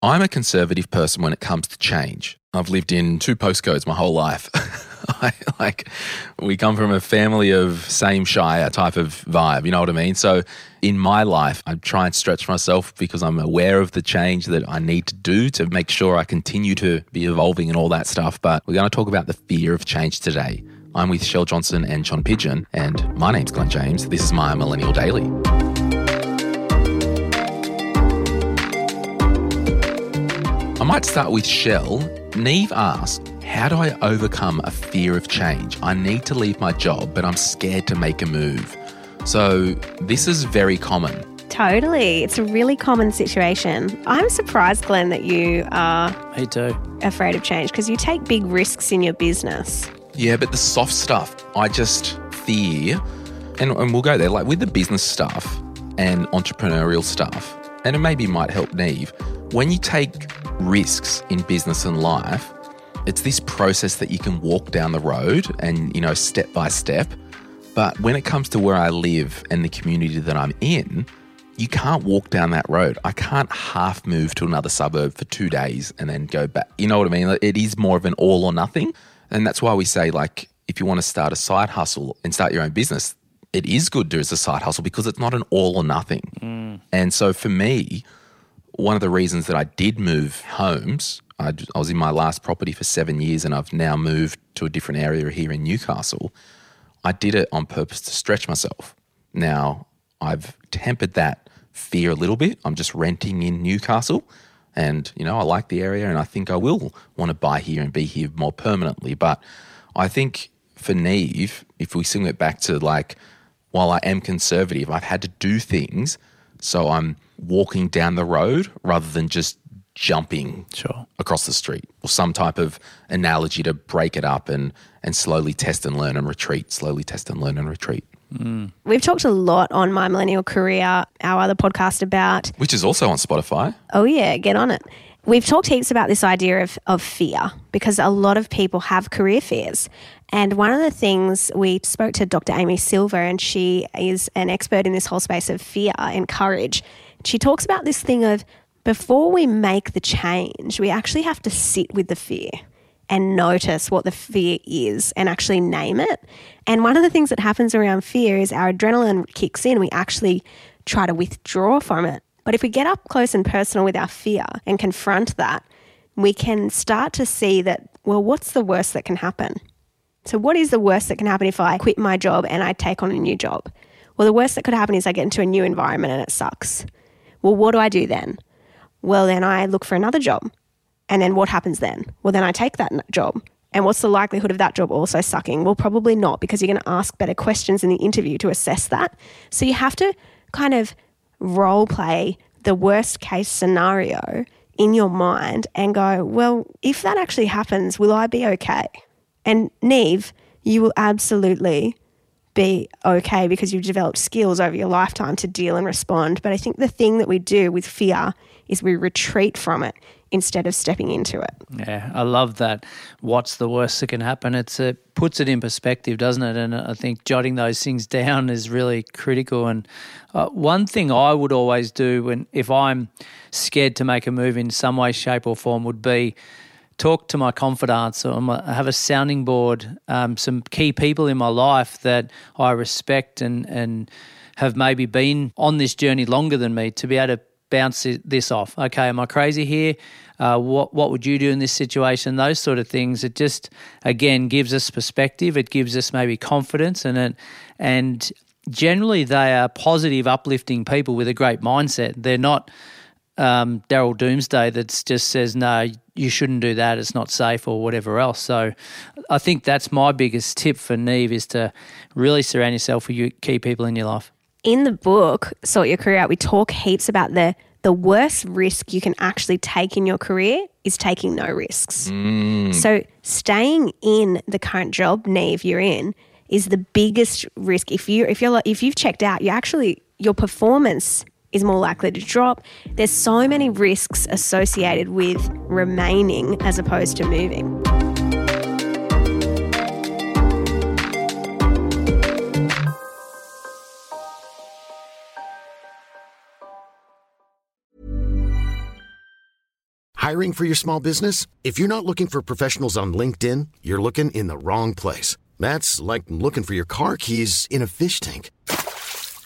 I'm a conservative person when it comes to change. I've lived in two postcodes my whole life. I, like, we come from a family of same Shire type of vibe, you know what I mean? So, in my life, I try and stretch myself because I'm aware of the change that I need to do to make sure I continue to be evolving and all that stuff. But we're going to talk about the fear of change today. I'm with Shell Johnson and John Pidgeon, and my name's Glen James. This is my Millennial Daily. I might start with Shell. Neve asked, How do I overcome a fear of change? I need to leave my job, but I'm scared to make a move. So, this is very common. Totally. It's a really common situation. I'm surprised, Glen, that you are Me too. afraid of change because you take big risks in your business. Yeah, but the soft stuff, I just fear, and, and we'll go there, like with the business stuff and entrepreneurial stuff, and it maybe might help Neve. When you take risks in business and life, it's this process that you can walk down the road and, you know, step by step. But when it comes to where I live and the community that I'm in, you can't walk down that road. I can't half move to another suburb for two days and then go back. You know what I mean? It is more of an all or nothing. And that's why we say, like, if you want to start a side hustle and start your own business, it is good to do as a side hustle because it's not an all or nothing. Mm. And so for me, one of the reasons that I did move homes, I, I was in my last property for seven years and I've now moved to a different area here in Newcastle. I did it on purpose to stretch myself. Now, I've tempered that fear a little bit. I'm just renting in Newcastle and, you know, I like the area and I think I will want to buy here and be here more permanently. But I think for Neve, if we swing it back to like, while I am conservative, I've had to do things so I'm walking down the road rather than just jumping Sure. across the street or some type of analogy to break it up and, and slowly test and learn and retreat, slowly test and learn and retreat, mm. We've talked a lot on My Millennial Career, our other podcast about, which is also on Spotify. oh yeah, get on it. We've talked heaps about this idea of, of fear because a lot of people have career fears. And one of the things we spoke to Dr. Amy Silver, and she is an expert in this whole space of fear and courage. She talks about this thing of before we make the change, we actually have to sit with the fear and notice what the fear is and actually name it. And one of the things that happens around fear is our adrenaline kicks in. We actually try to withdraw from it. But if we get up close and personal with our fear and confront that, we can start to see that, well, what's the worst that can happen? So, what is the worst that can happen if I quit my job and I take on a new job? Well, the worst that could happen is I get into a new environment and it sucks. Well, what do I do then? Well, then I look for another job. And then what happens then? Well, then I take that job. And what's the likelihood of that job also sucking? Well, probably not because you're going to ask better questions in the interview to assess that. So you have to kind of role play the worst case scenario in your mind and go, well, if that actually happens, will I be okay? And Neve, you will absolutely be okay because you've developed skills over your lifetime to deal and respond. But I think the thing that we do with fear is we retreat from it instead of stepping into it. Yeah, I love that. What's the worst that can happen? It's it puts it in perspective, doesn't it? And I think jotting those things down is really critical. And uh, one thing I would always do when if I'm scared to make a move in some way, shape, or form would be talk to my confidants or my, have a sounding board, um, some key people in my life that I respect and and have maybe been on this journey longer than me to be able to bounce this off. Okay, am I crazy here? Uh, what what would you do in this situation? Those sort of things. It just again gives us perspective. It gives us maybe confidence, and it and generally they are positive, uplifting people with a great mindset. They're not um, Daryl Doomsday that just says no, you shouldn't do that. It's not safe or whatever else. So I think that's my biggest tip for Neve is to really surround yourself with your key people in your life. In the book, Sort Your Career Out, we talk heaps about the the worst risk you can actually take in your career is taking no risks. So staying in the current job, Neve, you're in, is the biggest risk. If you if you're if you've checked out, you actually your performance is more likely to drop. There's so many risks associated with remaining as opposed to moving. Hiring for your small business? If you're not looking for professionals on LinkedIn, you're looking in the wrong place. That's like looking for your car keys in a fish tank.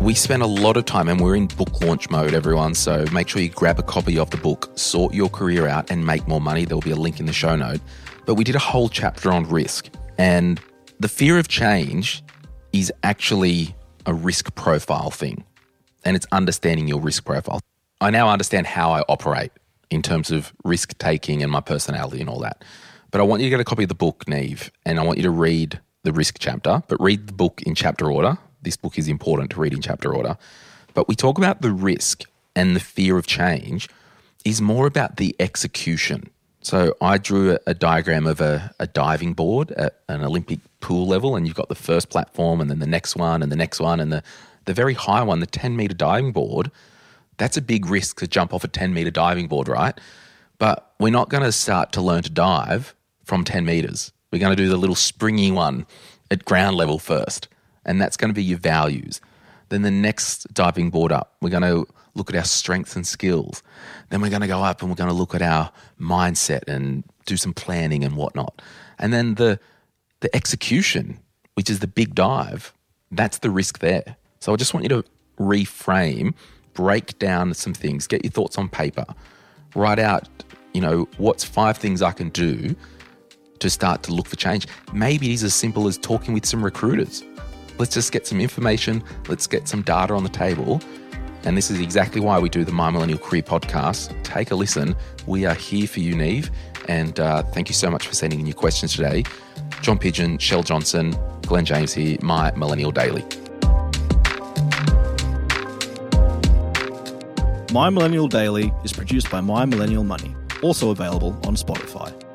We spent a lot of time and we're in book launch mode, everyone. So make sure you grab a copy of the book, Sort Your Career Out and Make More Money. There will be a link in the show note. But we did a whole chapter on risk. And the fear of change is actually a risk profile thing. And it's understanding your risk profile. I now understand how I operate in terms of risk taking and my personality and all that. But I want you to get a copy of the book, Neve, and I want you to read the risk chapter, but read the book in chapter order. This book is important to read in chapter order. But we talk about the risk and the fear of change is more about the execution. So I drew a, a diagram of a, a, diving board at an Olympic pool level, and you've got the first platform, and then the next one, and the next one, and the, the very high one, the 10 meter diving board. That's a big risk to jump off a 10 meter diving board, right? But we're not going to start to learn to dive from 10 meters. We're going to do the little springy one at ground level first, and that's going to be your values. Then the next diving board up, we're going to look at our strengths and skills. Then we're going to go up and we're going to look at our mindset and do some planning and whatnot. And then the the execution, which is the big dive, that's the risk there. So I just want you to reframe, break down some things, get your thoughts on paper, write out, you know, what's five things I can do to start to look for change. Maybe it is as simple as talking with some recruiters. Let's just get some information, let's get some data on the table. And this is exactly why we do the My Millennial Career podcast. Take a listen. We are here for you, Neve. And uh, thank you so much for sending in your questions today. John Pidgeon, Shell Johnson, Glen James here, My Millennial Daily. My Millennial Daily is produced by My Millennial Money, also available on Spotify.